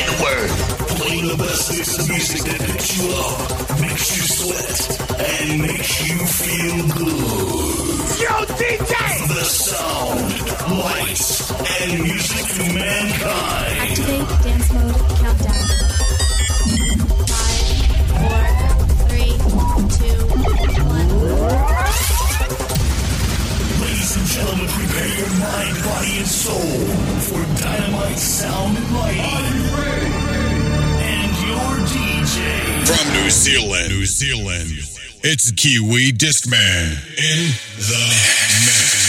Network. Playing the best mix of music that picks you up, makes you sweat, and makes you feel good. Yo, DJ! The sound, lights, and music to mankind. Activate dance mode countdown. Ladies and gentlemen, prepare your mind, body, and soul for dynamite sound and lighting. And your DJ. From New Zealand, New Zealand, it's Kiwi Discman in the mix.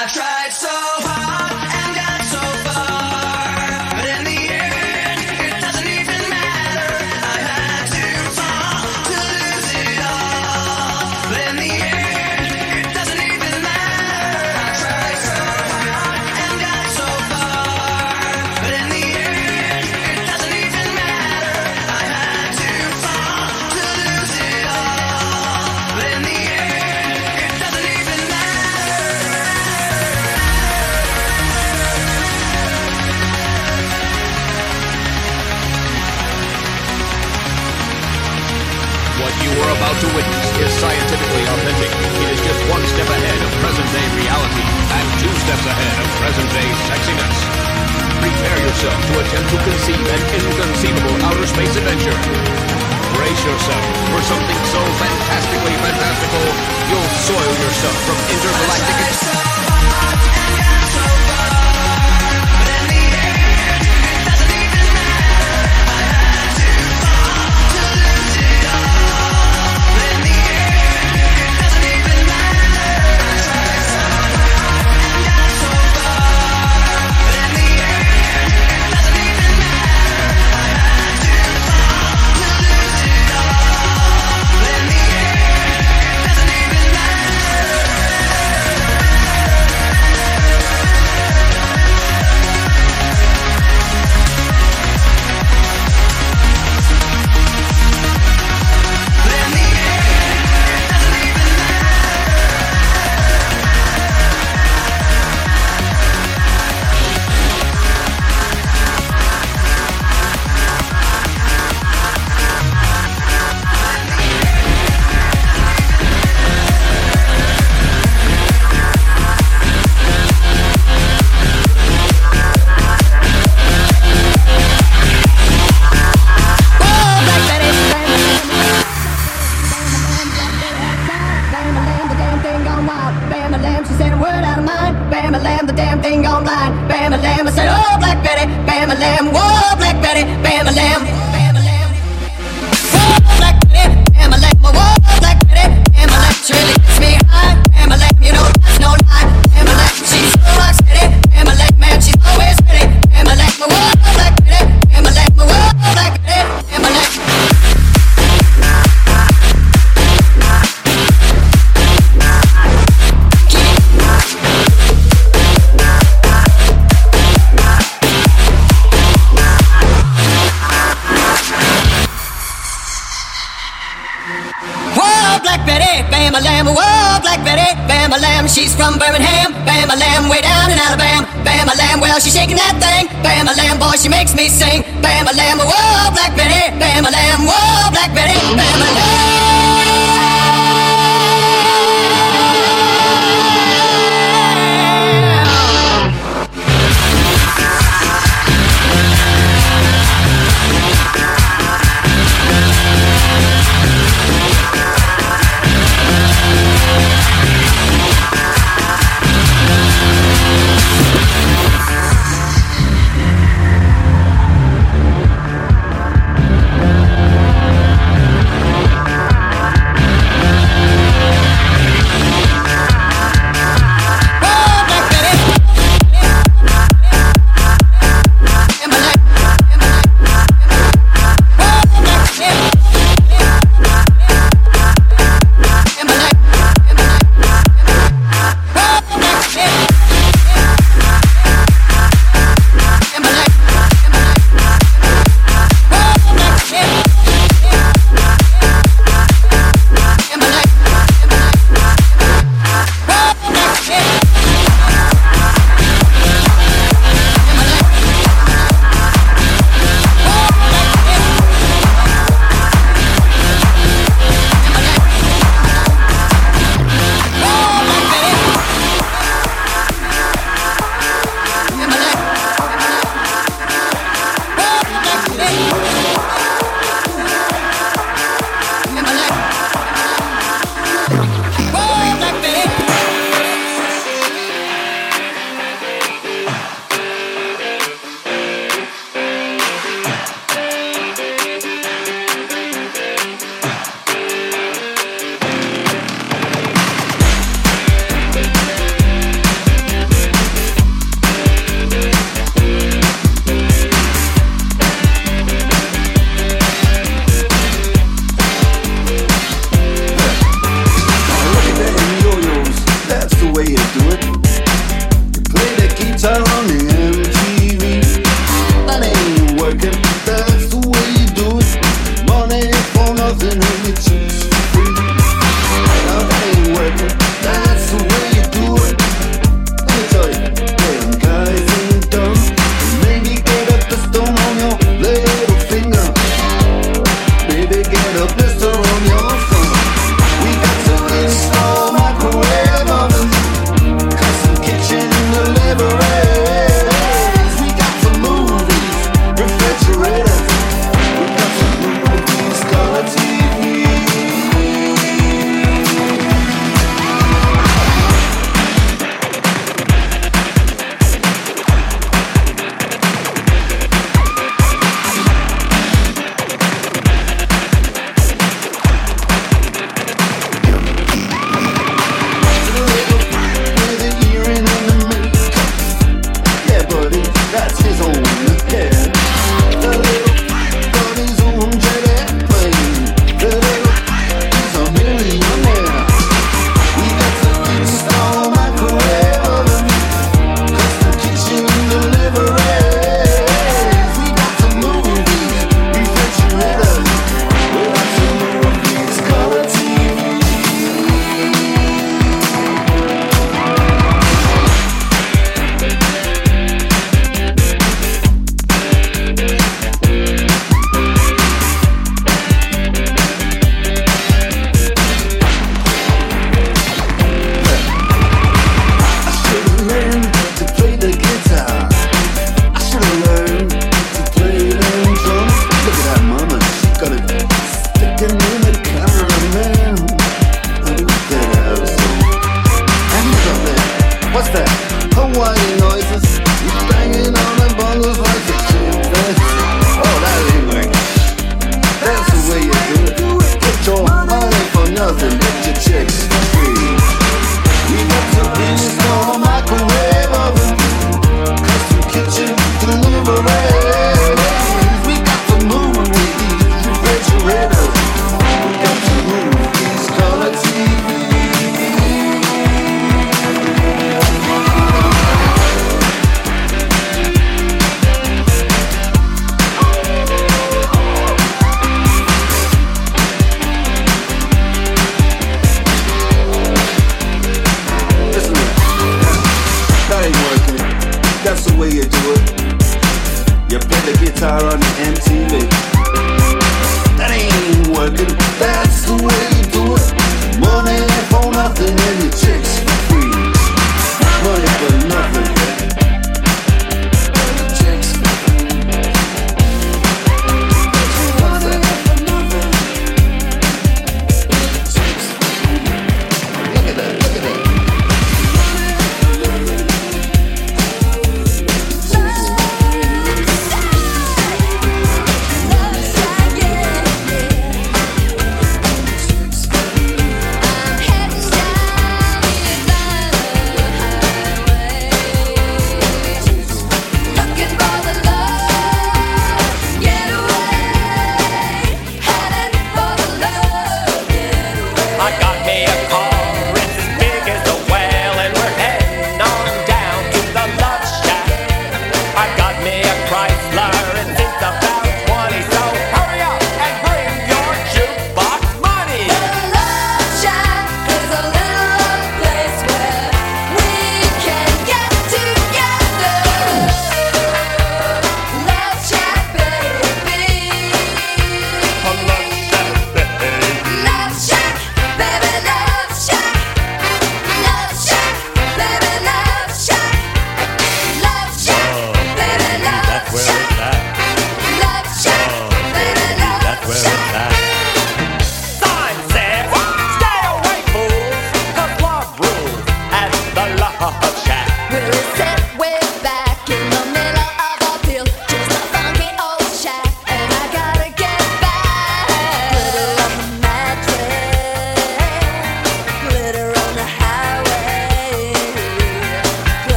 I've tried so steps ahead of present-day sexiness. Prepare yourself to attempt to conceive an inconceivable outer space adventure. Brace yourself for something so fantastically fantastical, you'll soil yourself from intergalactic... me sing.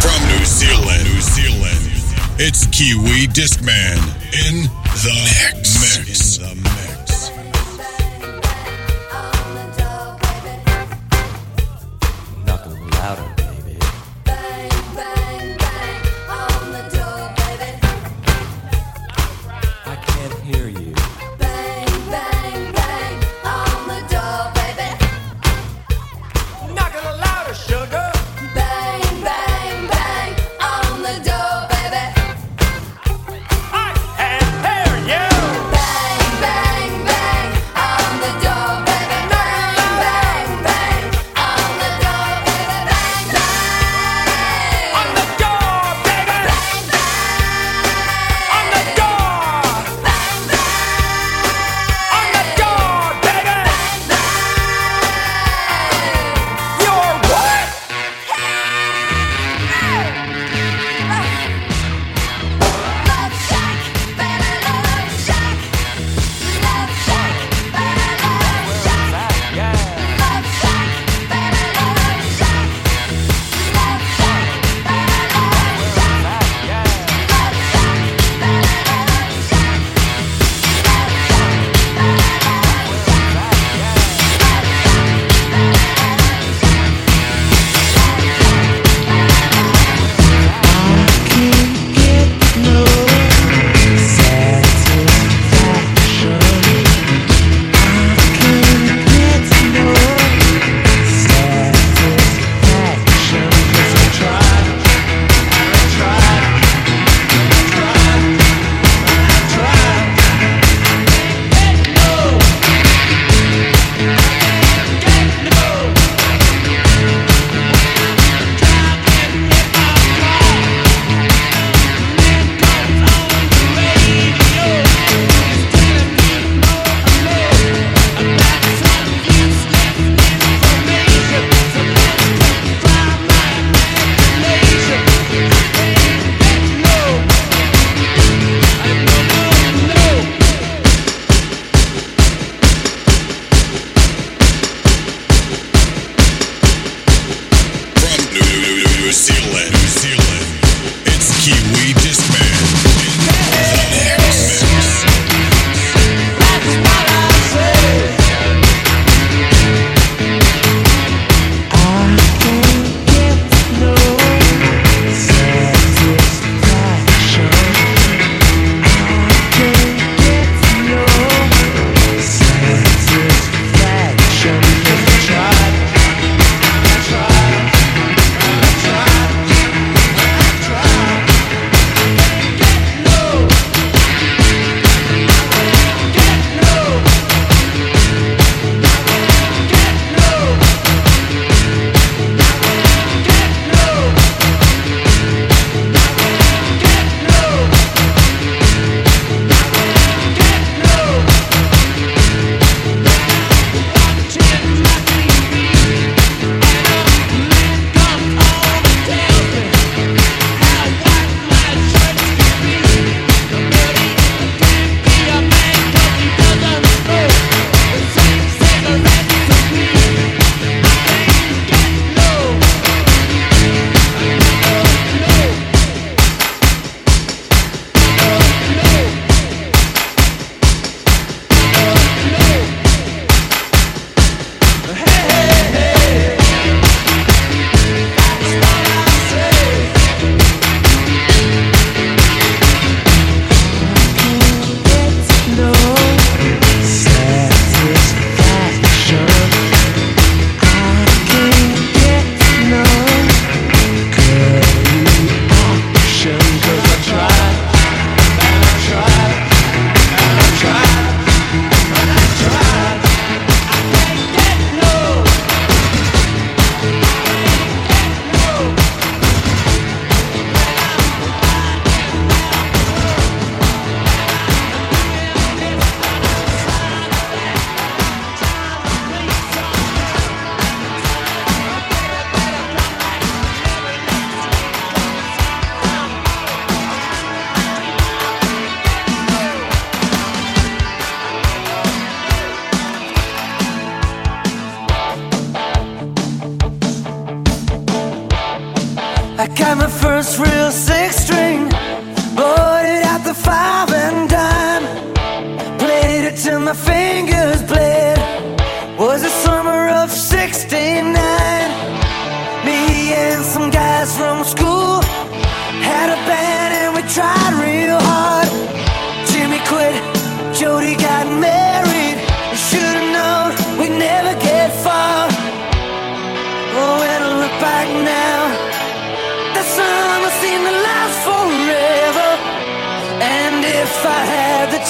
from New Zealand, New Zealand, it's Kiwi Discman in the mix.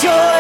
Had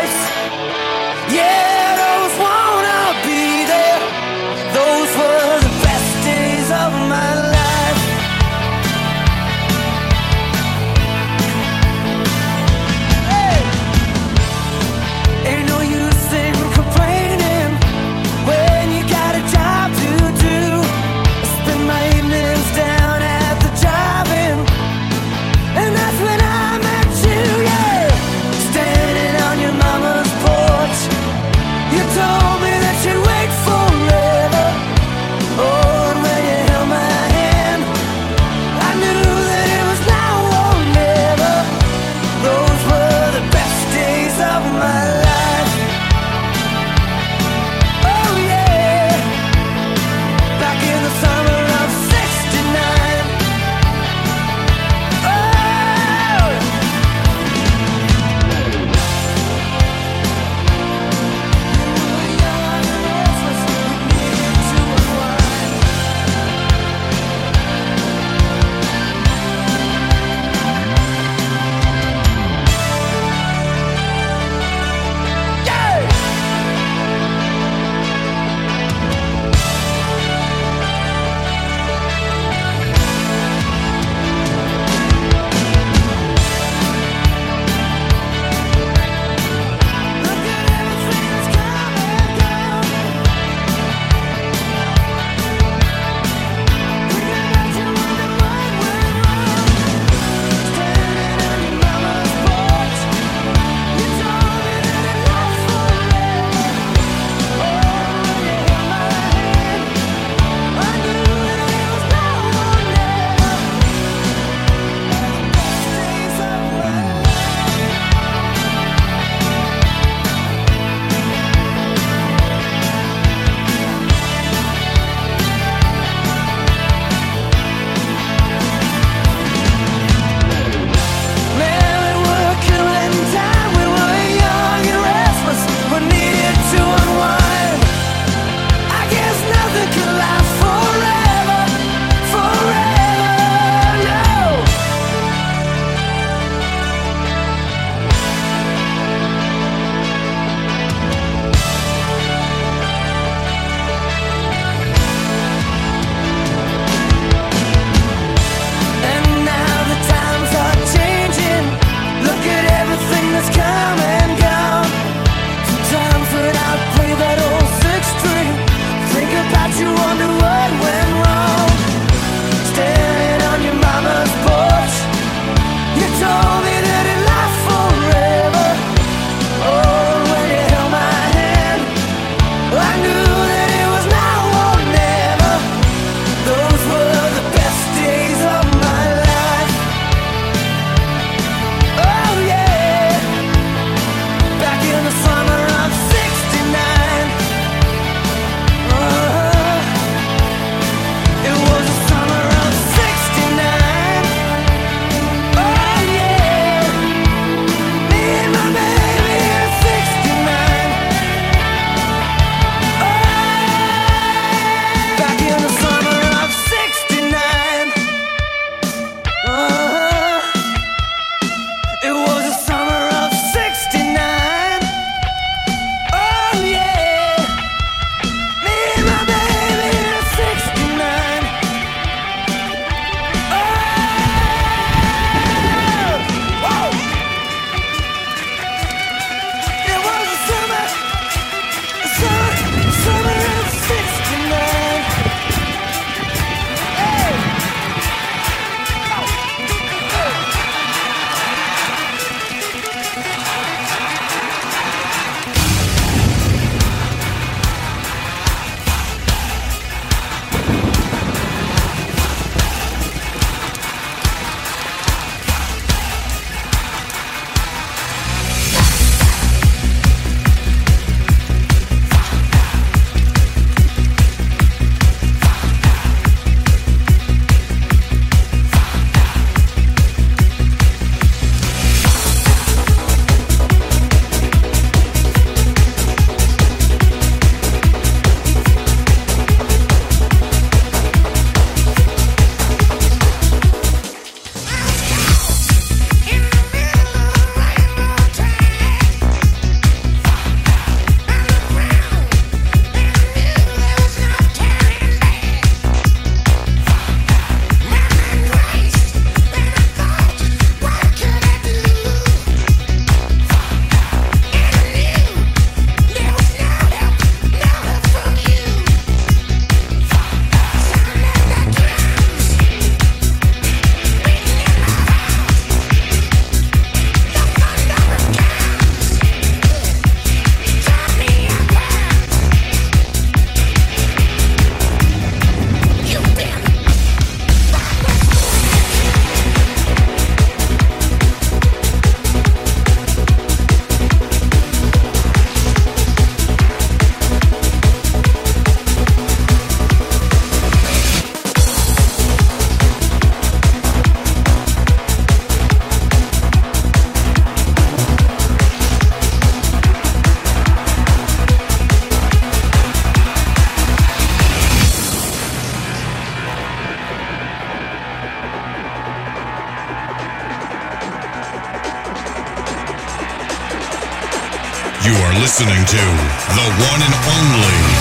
listening to the one and only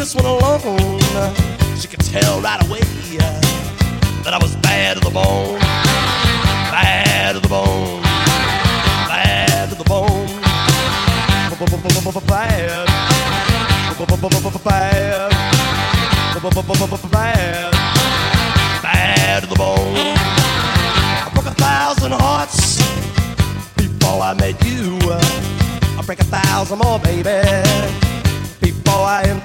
this one alone. She could tell right away uh, that I was bad to the bone, bad to the bone, bad to the bone, bad, bad, bad, bad to the bone. I broke a thousand hearts before I met you. I break a thousand more, baby,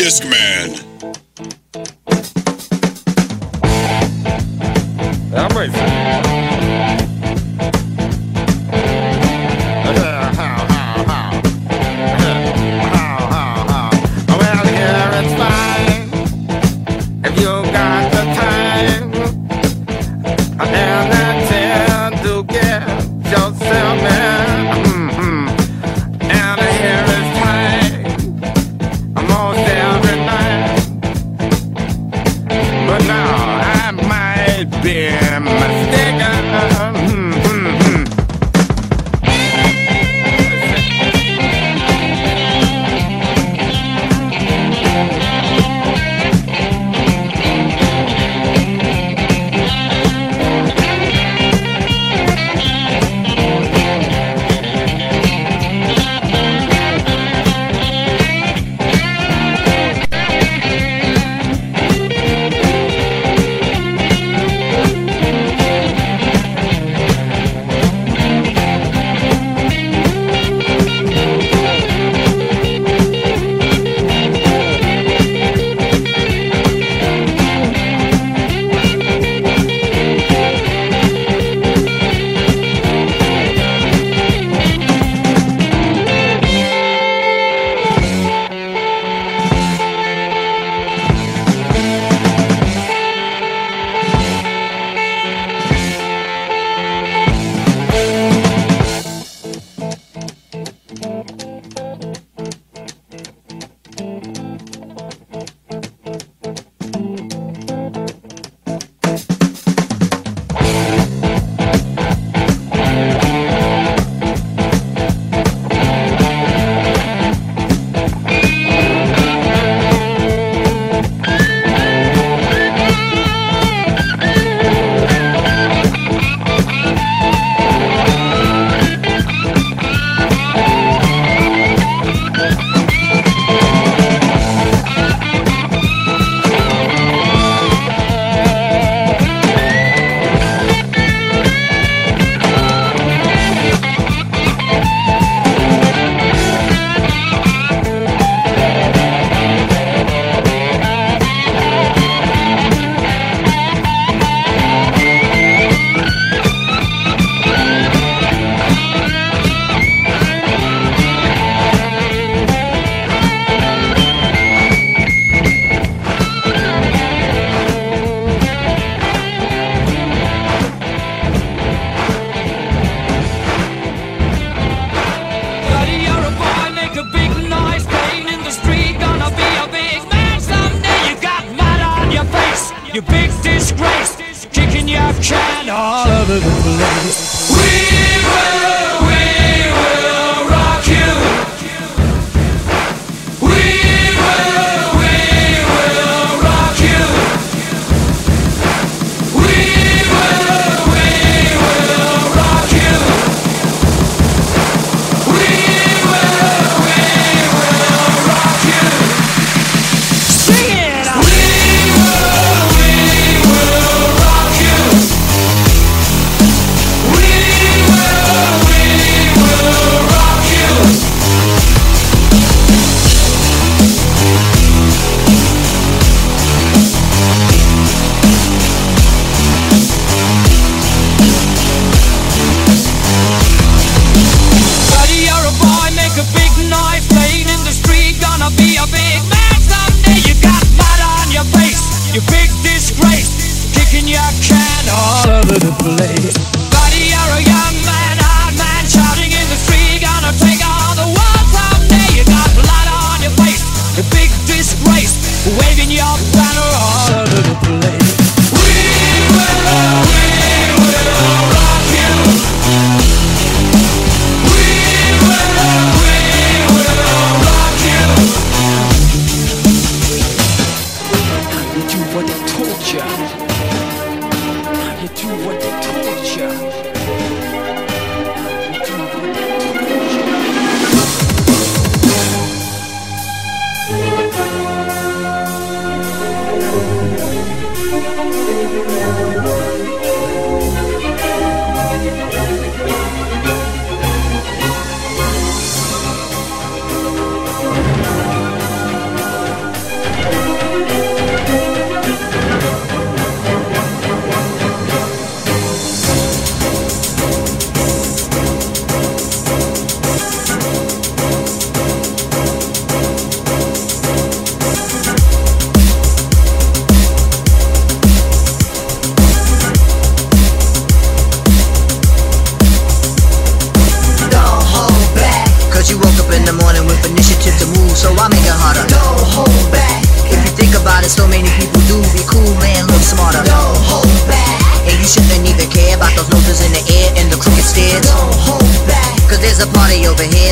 Kiwi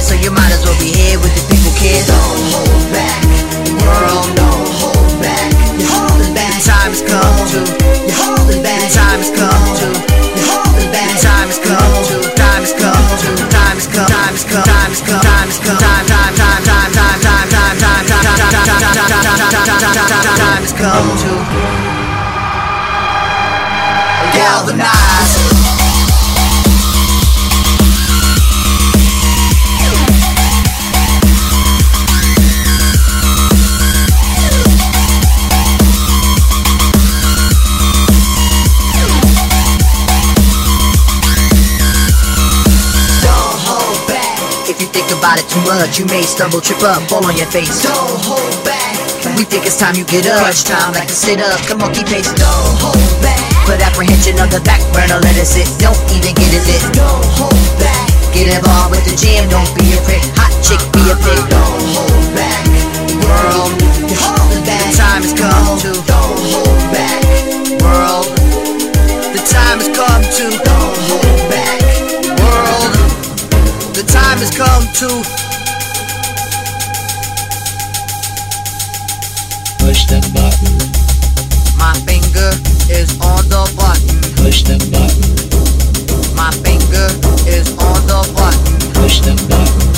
so you might as well be here with the people, kid. Don't hold back, world. Don't hold back. You're holding back. The time has come to. You're holding back. The time has come to. You're holding back. The time has come to. Time has come to. Time has come. Time has come. Time has come. Time has come. Time. Time. Time. Time. Time. Time. Time. Time. Time. Time has come to galvanize. About it too much, you may stumble, trip up, fall on your face. Don't hold back. We think it's time you get up. Crunch time, like to sit up. Come on, keep pace. Don't hold back. Put apprehension on the back burner, let it sit. Don't even get it lit. Don't hold back. Get involved with the jam, don't be a prick. Hot chick, be a pig. Don't hold back. World, you're holding back. The time has come to. Don't hold back. World, the time has come to. Time has come to. Push the button, My finger is on the button. push the button, My finger is on the button. push the button,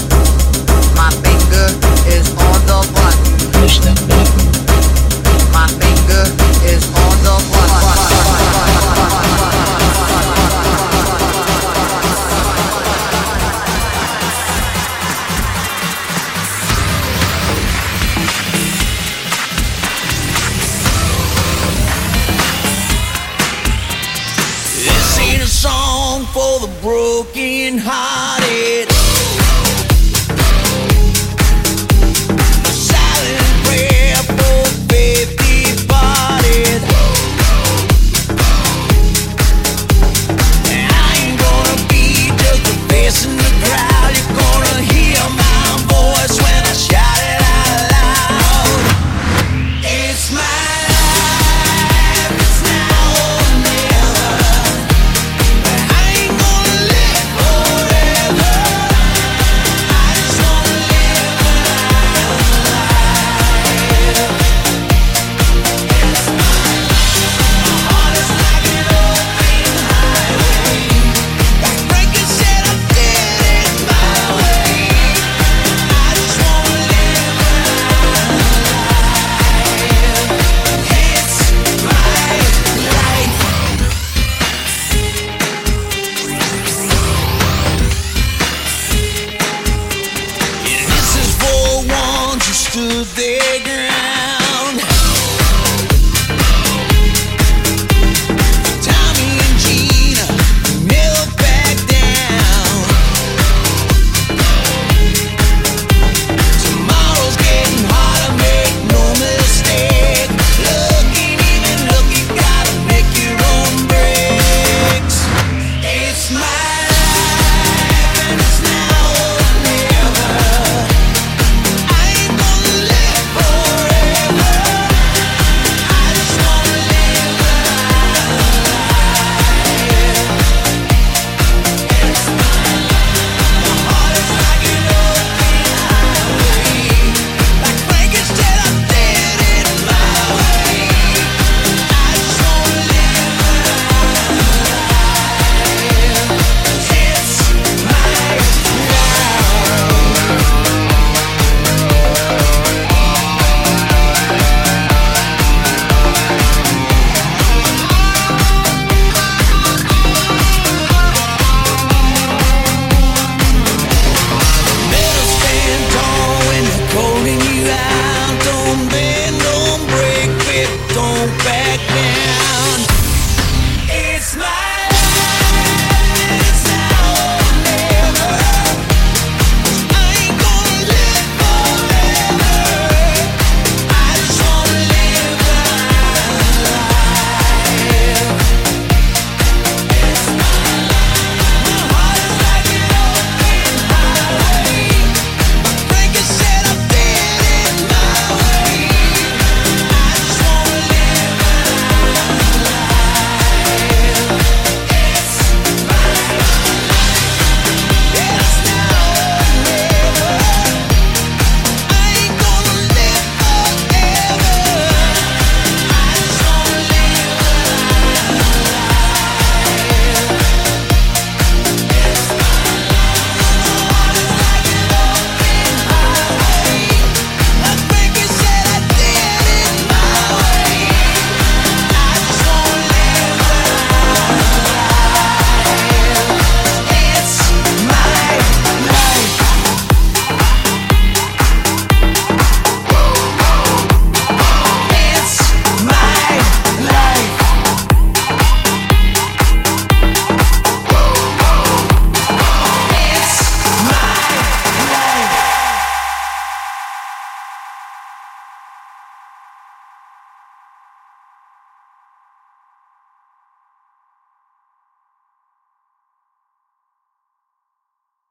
My finger is on the button. push the button, working hard.